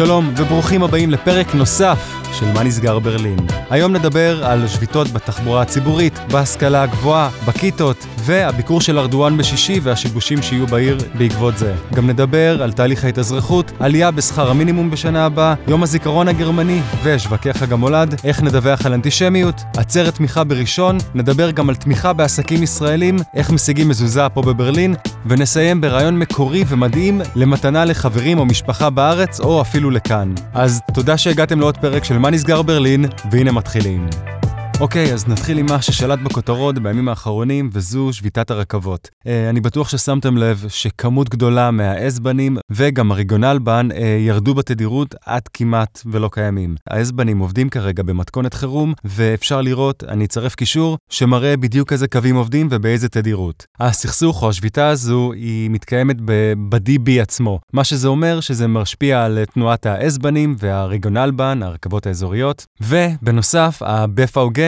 שלום וברוכים הבאים לפרק נוסף של מה נסגר ברלין. היום נדבר על שביתות בתחבורה הציבורית, בהשכלה הגבוהה, בכיתות, והביקור של ארדואן בשישי והשיבושים שיהיו בעיר בעקבות זה. גם נדבר על תהליך ההתאזרחות, עלייה בשכר המינימום בשנה הבאה, יום הזיכרון הגרמני ושווקי חג המולד, איך נדווח על אנטישמיות, עצרת תמיכה בראשון, נדבר גם על תמיכה בעסקים ישראלים, איך משיגים מזוזה פה בברלין, ונסיים ברעיון מקורי ומדהים למתנה לחברים או משפחה בארץ, או אפילו לכאן. אז תודה שהגעתם לעוד פרק של מה נסגר ברלין, והנה מתחילים. אוקיי, אז נתחיל עם מה ששלט בכותרות בימים האחרונים, וזו שביתת הרכבות. אה, אני בטוח ששמתם לב שכמות גדולה מהאסבנים וגם הריגונלבן אה, ירדו בתדירות עד כמעט ולא קיימים. האסבנים עובדים כרגע במתכונת חירום, ואפשר לראות, אני אצרף קישור, שמראה בדיוק איזה קווים עובדים ובאיזה תדירות. הסכסוך או השביתה הזו היא מתקיימת ב-DB עצמו, מה שזה אומר שזה משפיע על תנועת האסבנים והריגונלבן, הרכבות האזוריות, ובנוסף,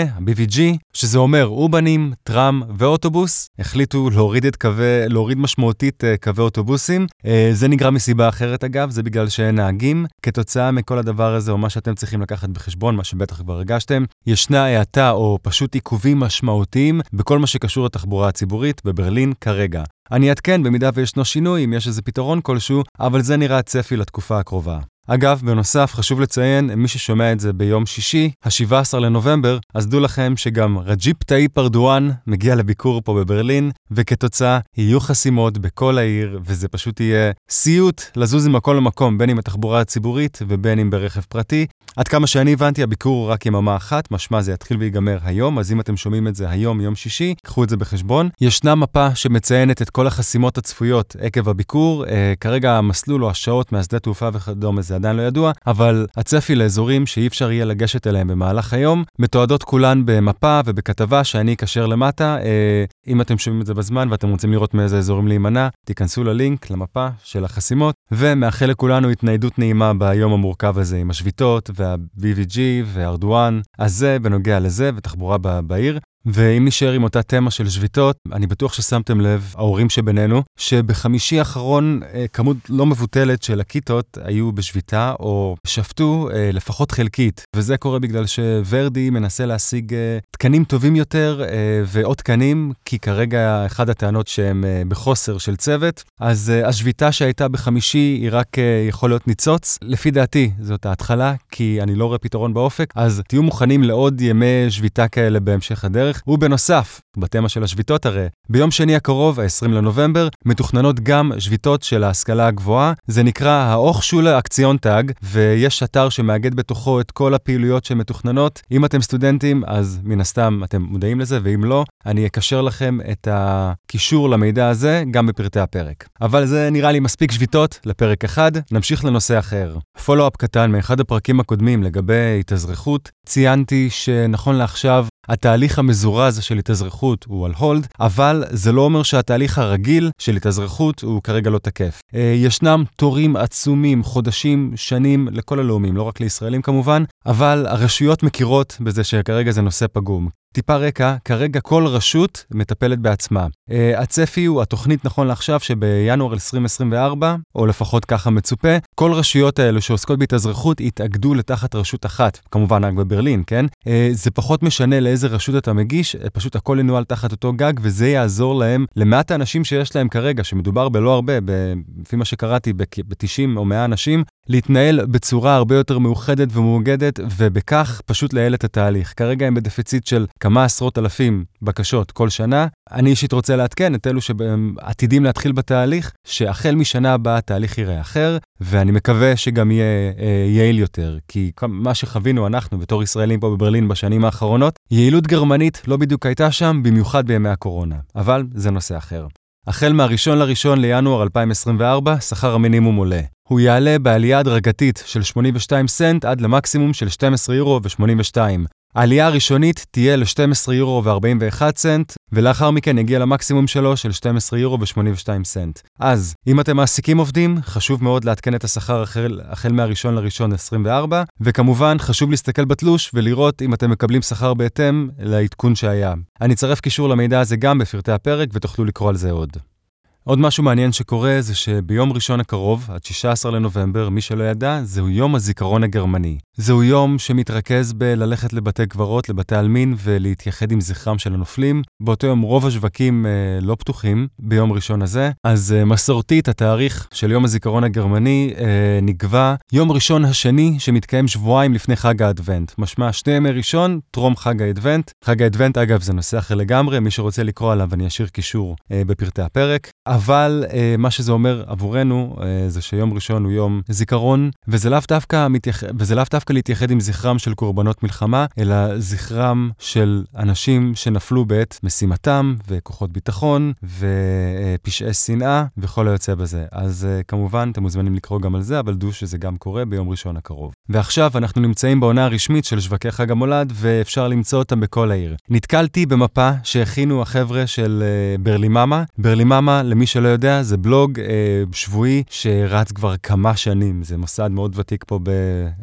ה-BVG, שזה אומר אובנים, טראם ואוטובוס, החליטו להוריד קווי, להוריד משמעותית אה, קווי אוטובוסים. אה, זה נגרם מסיבה אחרת אגב, זה בגלל שאין נהגים. כתוצאה מכל הדבר הזה, או מה שאתם צריכים לקחת בחשבון, מה שבטח כבר הרגשתם, ישנה האטה או פשוט עיכובים משמעותיים בכל מה שקשור לתחבורה הציבורית בברלין כרגע. אני אעדכן במידה וישנו שינוי, אם יש איזה פתרון כלשהו, אבל זה נראה הצפי לתקופה הקרובה. אגב, בנוסף, חשוב לציין, מי ששומע את זה ביום שישי, ה-17 לנובמבר, אז דעו לכם שגם רג'יפ טאיפ ארדואן מגיע לביקור פה בברלין, וכתוצאה יהיו חסימות בכל העיר, וזה פשוט יהיה סיוט לזוז ממקום למקום, בין אם בתחבורה הציבורית ובין אם ברכב פרטי. עד כמה שאני הבנתי, הביקור הוא רק יממה אחת, משמע זה יתחיל ויגמר היום, אז אם אתם שומעים את זה היום, יום שישי, קחו את זה בחשבון. ישנה מפה שמציינת את כל החסימות הצפויות עקב הביקור, אה, כרגע המסלול או השעות מהשדה תעופה וכדומה זה עדיין לא ידוע, אבל הצפי לאזורים שאי אפשר יהיה לגשת אליהם במהלך היום, מתועדות כולן במפה ובכתבה שאני אקשר למטה. אה, אם אתם שומעים את זה בזמן ואתם רוצים לראות מאיזה אזורים להימנע, תיכנסו ללינק, למפה של החסימות, ומאחל לכולנו התניידות נעימה ביום המורכב הזה עם השביתות וה-BVG וארדואן. אז זה בנוגע לזה ותחבורה בעיר. ואם נשאר עם אותה תמה של שביתות, אני בטוח ששמתם לב, ההורים שבינינו, שבחמישי האחרון אה, כמות לא מבוטלת של הכיתות היו בשביתה או שפטו אה, לפחות חלקית. וזה קורה בגלל שוורדי מנסה להשיג אה, תקנים טובים יותר ועוד תקנים, כי כרגע אחת הטענות שהם בחוסר של צוות. אז השביתה שהייתה בחמישי היא רק יכול להיות ניצוץ. לפי דעתי, זאת ההתחלה, כי אני לא רואה פתרון באופק, אז תהיו מוכנים לעוד ימי שביתה כאלה בהמשך הדרך. הדרך, ובנוסף, בתמה של השביתות הרי, ביום שני הקרוב, ה-20 לנובמבר, מתוכננות גם שביתות של ההשכלה הגבוהה. זה נקרא האוכשולה אקציון טאג, ויש אתר שמאגד בתוכו את כל הפעילויות שמתוכננות. אם אתם סטודנטים, אז מן הסתם אתם מודעים לזה, ואם לא, אני אקשר לכם את הקישור למידע הזה גם בפרטי הפרק. אבל זה נראה לי מספיק שביתות לפרק אחד, נמשיך לנושא אחר. פולו-אפ קטן מאחד הפרקים הקודמים לגבי התאזרחות, ציינתי שנכון לעכשיו התהליך המזורז של התאזרחות הוא על הולד, אבל זה לא אומר שהתהליך הרגיל של התאזרחות הוא כרגע לא תקף. אה, ישנם תורים עצומים, חודשים, שנים, לכל הלאומים, לא רק לישראלים כמובן, אבל הרשויות מכירות בזה שכרגע זה נושא פגום. טיפה רקע, כרגע כל רשות מטפלת בעצמה. Uh, הצפי הוא, התוכנית נכון לעכשיו, שבינואר 2024, או לפחות ככה מצופה, כל רשויות האלו שעוסקות בהתאזרחות יתאגדו לתחת רשות אחת, כמובן רק בברלין, כן? Uh, זה פחות משנה לאיזה רשות אתה מגיש, uh, פשוט הכל ינוהל תחת אותו גג, וזה יעזור להם, למעט האנשים שיש להם כרגע, שמדובר בלא הרבה, לפי מה שקראתי, ב-90 או 100 אנשים, להתנהל בצורה הרבה יותר מאוחדת ומאוגדת, ובכך פשוט לייעל את התהליך. כרגע הם בדפיציט של כמה עשרות אלפים בקשות כל שנה. אני אישית רוצה לעדכן את אלו שעתידים להתחיל בתהליך, שהחל משנה הבאה התהליך יראה אחר, ואני מקווה שגם יהיה אה, יעיל יותר, כי מה שחווינו אנחנו בתור ישראלים פה בברלין בשנים האחרונות, יעילות גרמנית לא בדיוק הייתה שם, במיוחד בימי הקורונה. אבל זה נושא אחר. החל מה-1 לראשון לינואר 2024, שכר המינימום עולה. הוא יעלה בעלייה הדרגתית של 82 סנט עד למקסימום של 12 יורו ו-82. העלייה הראשונית תהיה ל-12 יורו ו-41 סנט, ולאחר מכן יגיע למקסימום שלו של 12 יורו ו-82 סנט. אז, אם אתם מעסיקים עובדים, חשוב מאוד לעדכן את השכר החל, החל מהראשון לראשון 24, וכמובן חשוב להסתכל בתלוש ולראות אם אתם מקבלים שכר בהתאם לעדכון שהיה. אני אצרף קישור למידע הזה גם בפרטי הפרק ותוכלו לקרוא על זה עוד. עוד משהו מעניין שקורה זה שביום ראשון הקרוב, עד 16 לנובמבר, מי שלא ידע, זהו יום הזיכרון הגרמני. זהו יום שמתרכז בללכת לבתי קברות, לבתי עלמין ולהתייחד עם זכרם של הנופלים. באותו יום רוב השווקים אה, לא פתוחים ביום ראשון הזה, אז אה, מסורתית התאריך של יום הזיכרון הגרמני אה, נקבע יום ראשון השני שמתקיים שבועיים לפני חג האדוונט. משמע שני ימי ראשון, טרום חג האדוונט. חג האדוונט, אגב, זה נושא אחר לגמרי, מי שרוצה לקרוא עליו, אני אשאיר קישור אה, בפרטי הפרק. אבל אה, מה שזה אומר עבורנו, אה, זה שיום ראשון הוא יום זיכרון, וזה לאו דווקא, מתייח... וזה לאו דווקא להתייחד עם זכרם של קורבנות מלחמה, אלא זכרם של אנשים שנפלו בעת משימתם, וכוחות ביטחון, ופשעי שנאה, וכל היוצא בזה. אז אה, כמובן, אתם מוזמנים לקרוא גם על זה, אבל דעו שזה גם קורה ביום ראשון הקרוב. ועכשיו אנחנו נמצאים בעונה הרשמית של שווקי חג המולד, ואפשר למצוא אותם בכל העיר. נתקלתי במפה שהכינו החבר'ה של ברליממה. ברליממה, למי שלא יודע, זה בלוג אה, שבועי שרץ כבר כמה שנים. זה מוסד מאוד ותיק פה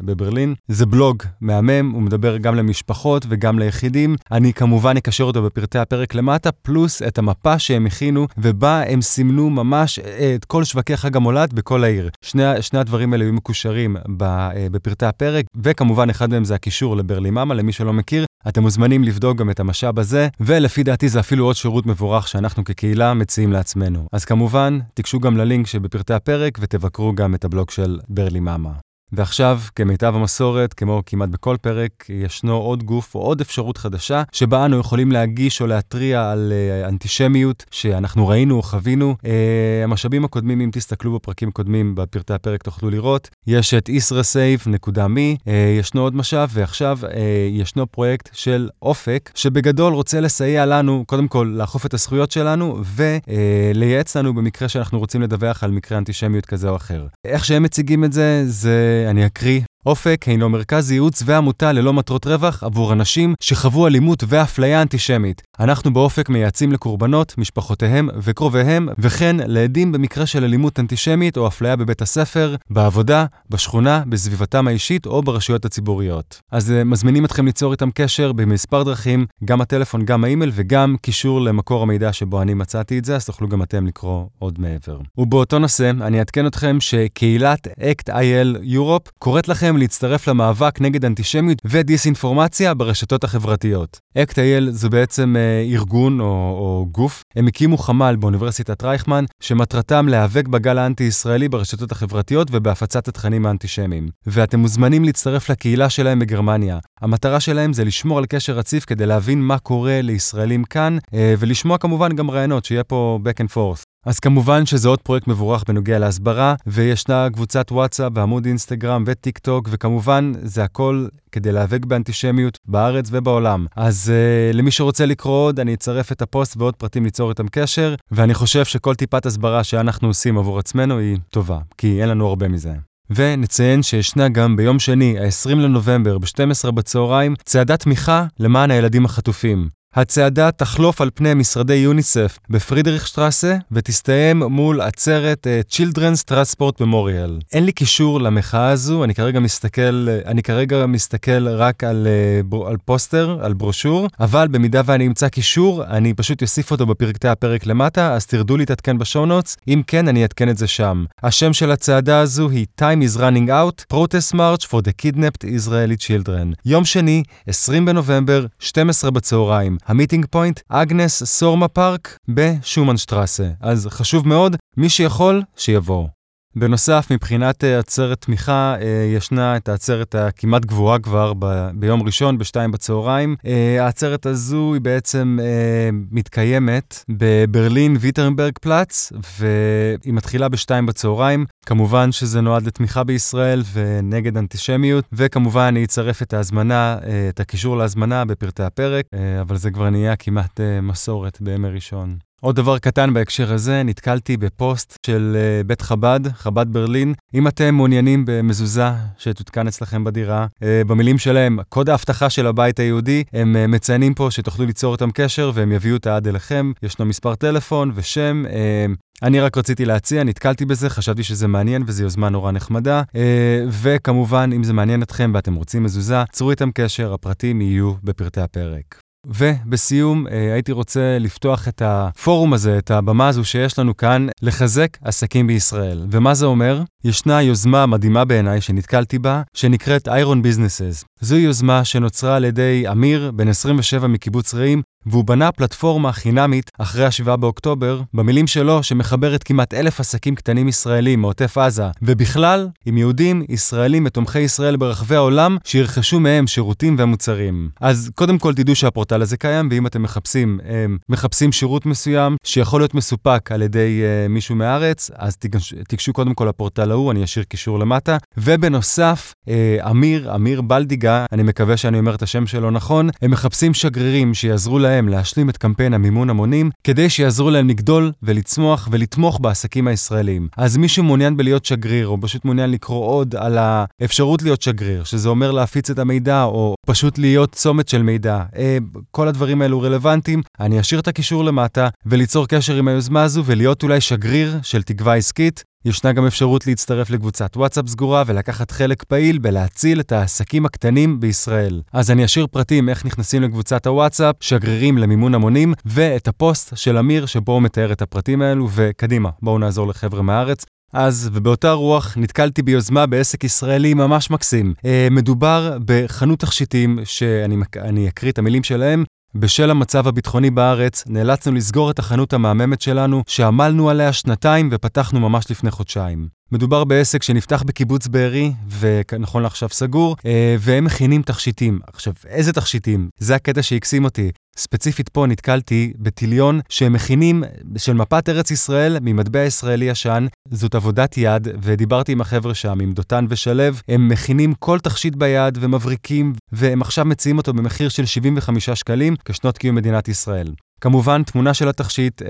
בברלין. זה בלוג מהמם, הוא מדבר גם למשפחות וגם ליחידים. אני כמובן אקשר אותו בפרטי הפרק למטה, פלוס את המפה שהם הכינו, ובה הם סימנו ממש אה, את כל שווקי חג המולד בכל העיר. שני, שני הדברים האלה היו מקושרים אה, בפרטי הפרק, וכמובן אחד מהם זה הקישור לברליממה, למי שלא מכיר. אתם מוזמנים לבדוק גם את המשאב הזה, ולפי דעתי זה אפילו עוד שירות מבורך שאנחנו כקהילה מציעים לעצמנו. אז כמובן, תיגשו גם ללינק שבפרטי הפרק ותבקרו גם את הבלוג של ברלי מאמה. ועכשיו, כמיטב המסורת, כמו כמעט בכל פרק, ישנו עוד גוף או עוד אפשרות חדשה, שבה אנו יכולים להגיש או להתריע על uh, אנטישמיות שאנחנו ראינו או חווינו. Uh, המשאבים הקודמים, אם תסתכלו בפרקים קודמים, בפרטי הפרק תוכלו לראות. יש את yisrasafe.me, uh, ישנו עוד משאב, ועכשיו ישנו פרויקט של אופק, שבגדול רוצה לסייע לנו, קודם כל, לאכוף את הזכויות שלנו, ולייעץ לנו במקרה שאנחנו רוצים לדווח על מקרה אנטישמיות כזה או אחר. איך שהם מציגים את זה, זה... אני אקריא. אופק הינו מרכז ייעוץ ועמותה ללא מטרות רווח עבור אנשים שחוו אלימות ואפליה אנטישמית. אנחנו באופק מייעצים לקורבנות, משפחותיהם וקרוביהם, וכן לעדים במקרה של אלימות אנטישמית או אפליה בבית הספר, בעבודה, בשכונה, בסביבתם האישית או ברשויות הציבוריות. אז uh, מזמינים אתכם ליצור איתם קשר במספר דרכים, גם הטלפון, גם האימייל וגם קישור למקור המידע שבו אני מצאתי את זה, אז תוכלו גם אתם לקרוא עוד מעבר. ובאותו נושא, אני אעדכן אתכם שקהילת ACT-IL Europe קוראת לכם להצטרף למאבק נגד אנטישמיות ודיסאינפורמציה ברשתות החברתיות. ACT-IL זו בעצם uh, ארגון או, או גוף, הם הקימו חמ"ל באוניברסיטת רייכמן, שמטרתם להיאבק בגל האנטי-ישראלי ברשתות החברתיות ובהפצת התכנים האנטישמיים. ואתם מוזמנים להצטרף לקהילה שלהם בגרמניה. המטרה שלהם זה לשמור על קשר רציף כדי להבין מה קורה לישראלים כאן, uh, ולשמוע כמובן גם רעיונות, שיהיה פה back and forth. אז כמובן שזה עוד פרויקט מבורך בנוגע להסברה, וישנה קבוצת וואטסאפ ועמוד אינסטגרם וטיק טוק, וכמובן זה הכל כדי להיאבק באנטישמיות בארץ ובעולם. אז uh, למי שרוצה לקרוא עוד, אני אצרף את הפוסט ועוד פרטים ליצור איתם קשר, ואני חושב שכל טיפת הסברה שאנחנו עושים עבור עצמנו היא טובה, כי אין לנו הרבה מזה. ונציין שישנה גם ביום שני, ה-20 לנובמבר, ב-12 בצהריים, צעדת תמיכה למען הילדים החטופים. הצעדה תחלוף על פני משרדי יוניסף בפרידריכשטרסה ותסתיים מול עצרת uh, Children's Transport Memorial. אין לי קישור למחאה הזו, אני כרגע מסתכל, אני כרגע מסתכל רק על, uh, על פוסטר, על ברושור, אבל במידה ואני אמצא קישור, אני פשוט אוסיף אותו בפרטי הפרק למטה, אז תרדו להתעדכן ב show notes, אם כן, אני אעדכן את זה שם. השם של הצעדה הזו היא Time is Running Out, Protest March for the Kidnapped Israeli Children. יום שני, 20 בנובמבר, 12 בצהריים. ה meeting point, אגנס סורמה פארק בשומנשטרסה. אז חשוב מאוד, מי שיכול, שיבוא. בנוסף, מבחינת uh, עצרת תמיכה, uh, ישנה את העצרת הכמעט גבוהה כבר ב- ביום ראשון, בשתיים בצהריים. Uh, העצרת הזו היא בעצם מתקיימת בברלין ויטרנברג פלאץ, והיא מתחילה בשתיים בצהריים. כמובן שזה נועד לתמיכה בישראל ונגד אנטישמיות, וכמובן אני אצרף את ההזמנה, את הקישור להזמנה בפרטי הפרק, אבל זה כבר נהיה כמעט מסורת בימי ראשון. עוד דבר קטן בהקשר הזה, נתקלתי בפוסט של uh, בית חב"ד, חב"ד ברלין. אם אתם מעוניינים במזוזה שתותקן אצלכם בדירה, uh, במילים שלהם, קוד ההבטחה של הבית היהודי, הם uh, מציינים פה שתוכלו ליצור איתם קשר והם יביאו אותה עד אליכם. ישנו מספר טלפון ושם. אני רק רציתי להציע, נתקלתי בזה, חשבתי שזה מעניין וזו יוזמה נורא נחמדה. וכמובן, אם זה מעניין אתכם ואתם רוצים מזוזה, צרו איתם קשר, הפרטים יהיו בפרטי הפרק. ובסיום, אה, הייתי רוצה לפתוח את הפורום הזה, את הבמה הזו שיש לנו כאן, לחזק עסקים בישראל. ומה זה אומר? ישנה יוזמה מדהימה בעיניי שנתקלתי בה, שנקראת Iron Businesses. זו יוזמה שנוצרה על ידי אמיר, בן 27 מקיבוץ רעים, והוא בנה פלטפורמה חינמית אחרי ה-7 באוקטובר, במילים שלו, שמחברת כמעט אלף עסקים קטנים ישראלים מעוטף עזה, ובכלל, עם יהודים, ישראלים ותומכי ישראל ברחבי העולם, שירכשו מהם שירותים ומוצרים. אז קודם כל תדעו שהפורטל הזה קיים, ואם אתם מחפשים, הם, מחפשים שירות מסוים שיכול להיות מסופק על ידי uh, מישהו מהארץ, אז תיגש, תיגשו קודם כל לפורטל ההוא, אני אשאיר קישור למטה. ובנוסף, uh, אמיר, אמיר בלדיגה, אני מקווה שאני אומר את השם שלו נכון, הם מחפשים שגרירים שיעזרו להם להשלים את קמפיין המימון המונים, כדי שיעזרו להם לגדול ולצמוח ולתמוך בעסקים הישראלים. אז מי שמעוניין בלהיות שגריר, או פשוט מעוניין לקרוא עוד על האפשרות להיות שגריר, שזה אומר להפיץ את המידע, או פשוט להיות צומת של מידע, אה, כל הדברים האלו רלוונטיים, אני אשאיר את הקישור למטה, וליצור קשר עם היוזמה הזו ולהיות אולי שגריר של תקווה עסקית. ישנה גם אפשרות להצטרף לקבוצת וואטסאפ סגורה ולקחת חלק פעיל בלהציל את העסקים הקטנים בישראל. אז אני אשאיר פרטים איך נכנסים לקבוצת הוואטסאפ, שגרירים למימון המונים, ואת הפוסט של אמיר שבו הוא מתאר את הפרטים האלו, וקדימה, בואו נעזור לחבר'ה מהארץ. אז, ובאותה רוח, נתקלתי ביוזמה בעסק ישראלי ממש מקסים. אה, מדובר בחנות תכשיטים, שאני אקריא את המילים שלהם, בשל המצב הביטחוני בארץ, נאלצנו לסגור את החנות המהממת שלנו, שעמלנו עליה שנתיים ופתחנו ממש לפני חודשיים. מדובר בעסק שנפתח בקיבוץ בארי, ונכון לעכשיו סגור, אה, והם מכינים תכשיטים. עכשיו, איזה תכשיטים? זה הקטע שהקסים אותי. ספציפית פה נתקלתי בטיליון שהם מכינים של מפת ארץ ישראל ממטבע ישראלי ישן. זאת עבודת יד, ודיברתי עם החבר'ה שם, עם דותן ושלו, הם מכינים כל תכשיט ביד ומבריקים, והם עכשיו מציעים אותו במחיר של 75 שקלים כשנות קיום מדינת ישראל. כמובן, תמונה של התכשיט אה,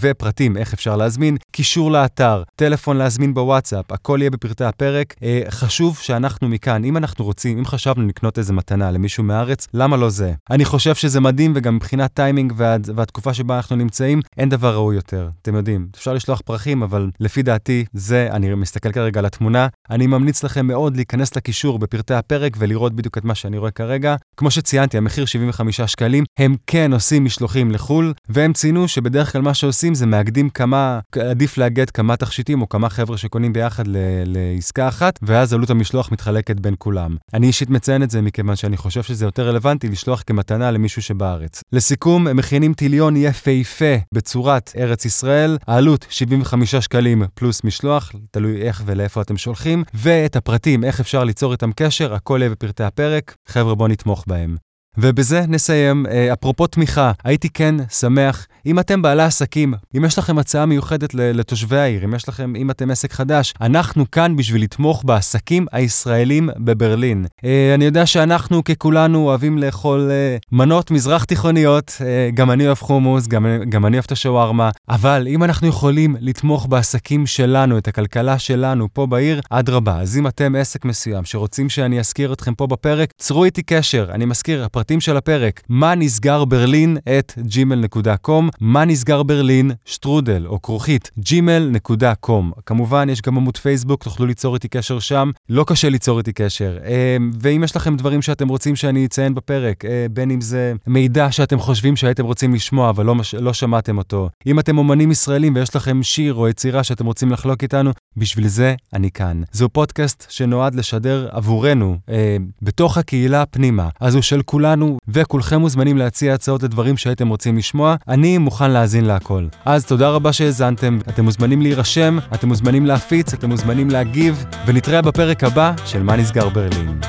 ופרטים, איך אפשר להזמין, קישור לאתר, טלפון להזמין בוואטסאפ, הכל יהיה בפרטי הפרק. אה, חשוב שאנחנו מכאן, אם אנחנו רוצים, אם חשבנו לקנות איזה מתנה למישהו מהארץ, למה לא זה? אני חושב שזה מדהים, וגם מבחינת טיימינג וה, והתקופה שבה אנחנו נמצאים, אין דבר ראוי יותר. אתם יודעים, אפשר לשלוח פרחים, אבל לפי דעתי, זה, אני מסתכל כרגע על התמונה, אני ממליץ לכם מאוד להיכנס לקישור בפרטי הפרק ולראות בדיוק את מה שאני רואה כרגע. כמו שציינתי, המחיר 75 שקלים, הם כן עושים משלוח משלוחים לחו"ל, והם ציינו שבדרך כלל מה שעושים זה מאגדים כמה, עדיף לאגד כמה תכשיטים או כמה חבר'ה שקונים ביחד ל, לעסקה אחת, ואז עלות המשלוח מתחלקת בין כולם. אני אישית מציין את זה מכיוון שאני חושב שזה יותר רלוונטי לשלוח כמתנה למישהו שבארץ. לסיכום, הם מכינים טיליון יפהפה בצורת ארץ ישראל, העלות 75 שקלים פלוס משלוח, תלוי איך ולאיפה אתם שולחים, ואת הפרטים, איך אפשר ליצור איתם קשר, הכל יהיה בפרטי הפרק. חבר'ה, בואו נתמוך בהם. ובזה נסיים. אה, אפרופו תמיכה, הייתי כן שמח אם אתם בעלי עסקים, אם יש לכם הצעה מיוחדת לתושבי העיר, אם יש לכם, אם אתם עסק חדש, אנחנו כאן בשביל לתמוך בעסקים הישראלים בברלין. אה, אני יודע שאנחנו ככולנו אוהבים לאכול אה, מנות מזרח תיכוניות, גם אני אוהב חומוס, גם, גם אני אוהב את השווארמה, אבל אם אנחנו יכולים לתמוך בעסקים שלנו, את הכלכלה שלנו פה בעיר, אדרבה. אז אם אתם עסק מסוים שרוצים שאני אזכיר אתכם פה בפרק, צרו איתי קשר. אני מזכיר, הפרטים של הפרק, מה נסגר ברלין את gmail.com, מה נסגר ברלין, שטרודל או כרוכית, gmail.com. כמובן, יש גם עמוד פייסבוק, תוכלו ליצור איתי קשר שם, לא קשה ליצור איתי קשר. אה, ואם יש לכם דברים שאתם רוצים שאני אציין בפרק, אה, בין אם זה מידע שאתם חושבים שהייתם רוצים לשמוע, אבל לא, לא שמעתם אותו, אם אתם אומנים ישראלים ויש לכם שיר או יצירה שאתם רוצים לחלוק איתנו, בשביל זה אני כאן. זהו פודקאסט שנועד לשדר עבורנו, אה, בתוך הקהילה פנימה. אז הוא של כולנו. שלנו, וכולכם מוזמנים להציע הצעות לדברים שהייתם רוצים לשמוע. אני מוכן להאזין להכל. אז תודה רבה שהאזנתם, אתם מוזמנים להירשם, אתם מוזמנים להפיץ, אתם מוזמנים להגיב, ונתראה בפרק הבא של מה נסגר ברלין.